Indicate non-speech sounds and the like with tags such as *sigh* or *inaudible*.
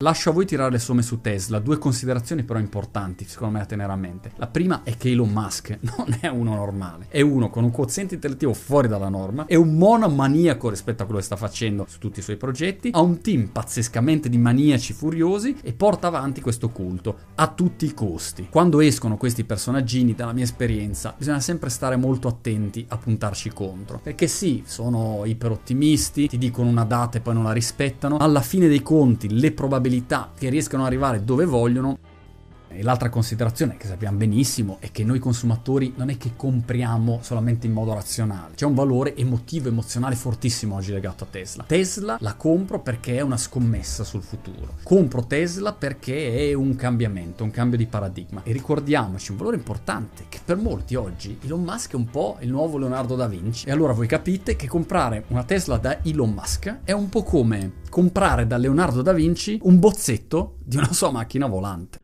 Lascio a voi tirare le somme su Tesla, due considerazioni però importanti secondo me a tenere a mente. La prima è che Elon Musk *laughs* non è uno normale, è uno con un quoziente intellettivo fuori dalla norma, è un monomaniaco rispetto a quello che sta facendo su tutti i suoi progetti, ha un team pazzescamente di maniaci furiosi e porta avanti questo culto a tutti i costi. Quando escono questi personaggini, dalla mia esperienza, bisogna sempre stare molto attenti a puntarci contro, perché sì, sono iperottimisti, ti dicono una data e poi non la rispettano, alla fine dei conti le probabilità probabilità che riescano ad arrivare dove vogliono e l'altra considerazione che sappiamo benissimo è che noi consumatori non è che compriamo solamente in modo razionale, c'è un valore emotivo, emozionale fortissimo oggi legato a Tesla. Tesla la compro perché è una scommessa sul futuro. Compro Tesla perché è un cambiamento, un cambio di paradigma. E ricordiamoci un valore importante che per molti oggi Elon Musk è un po' il nuovo Leonardo da Vinci. E allora voi capite che comprare una Tesla da Elon Musk è un po' come comprare da Leonardo da Vinci un bozzetto di una sua macchina volante.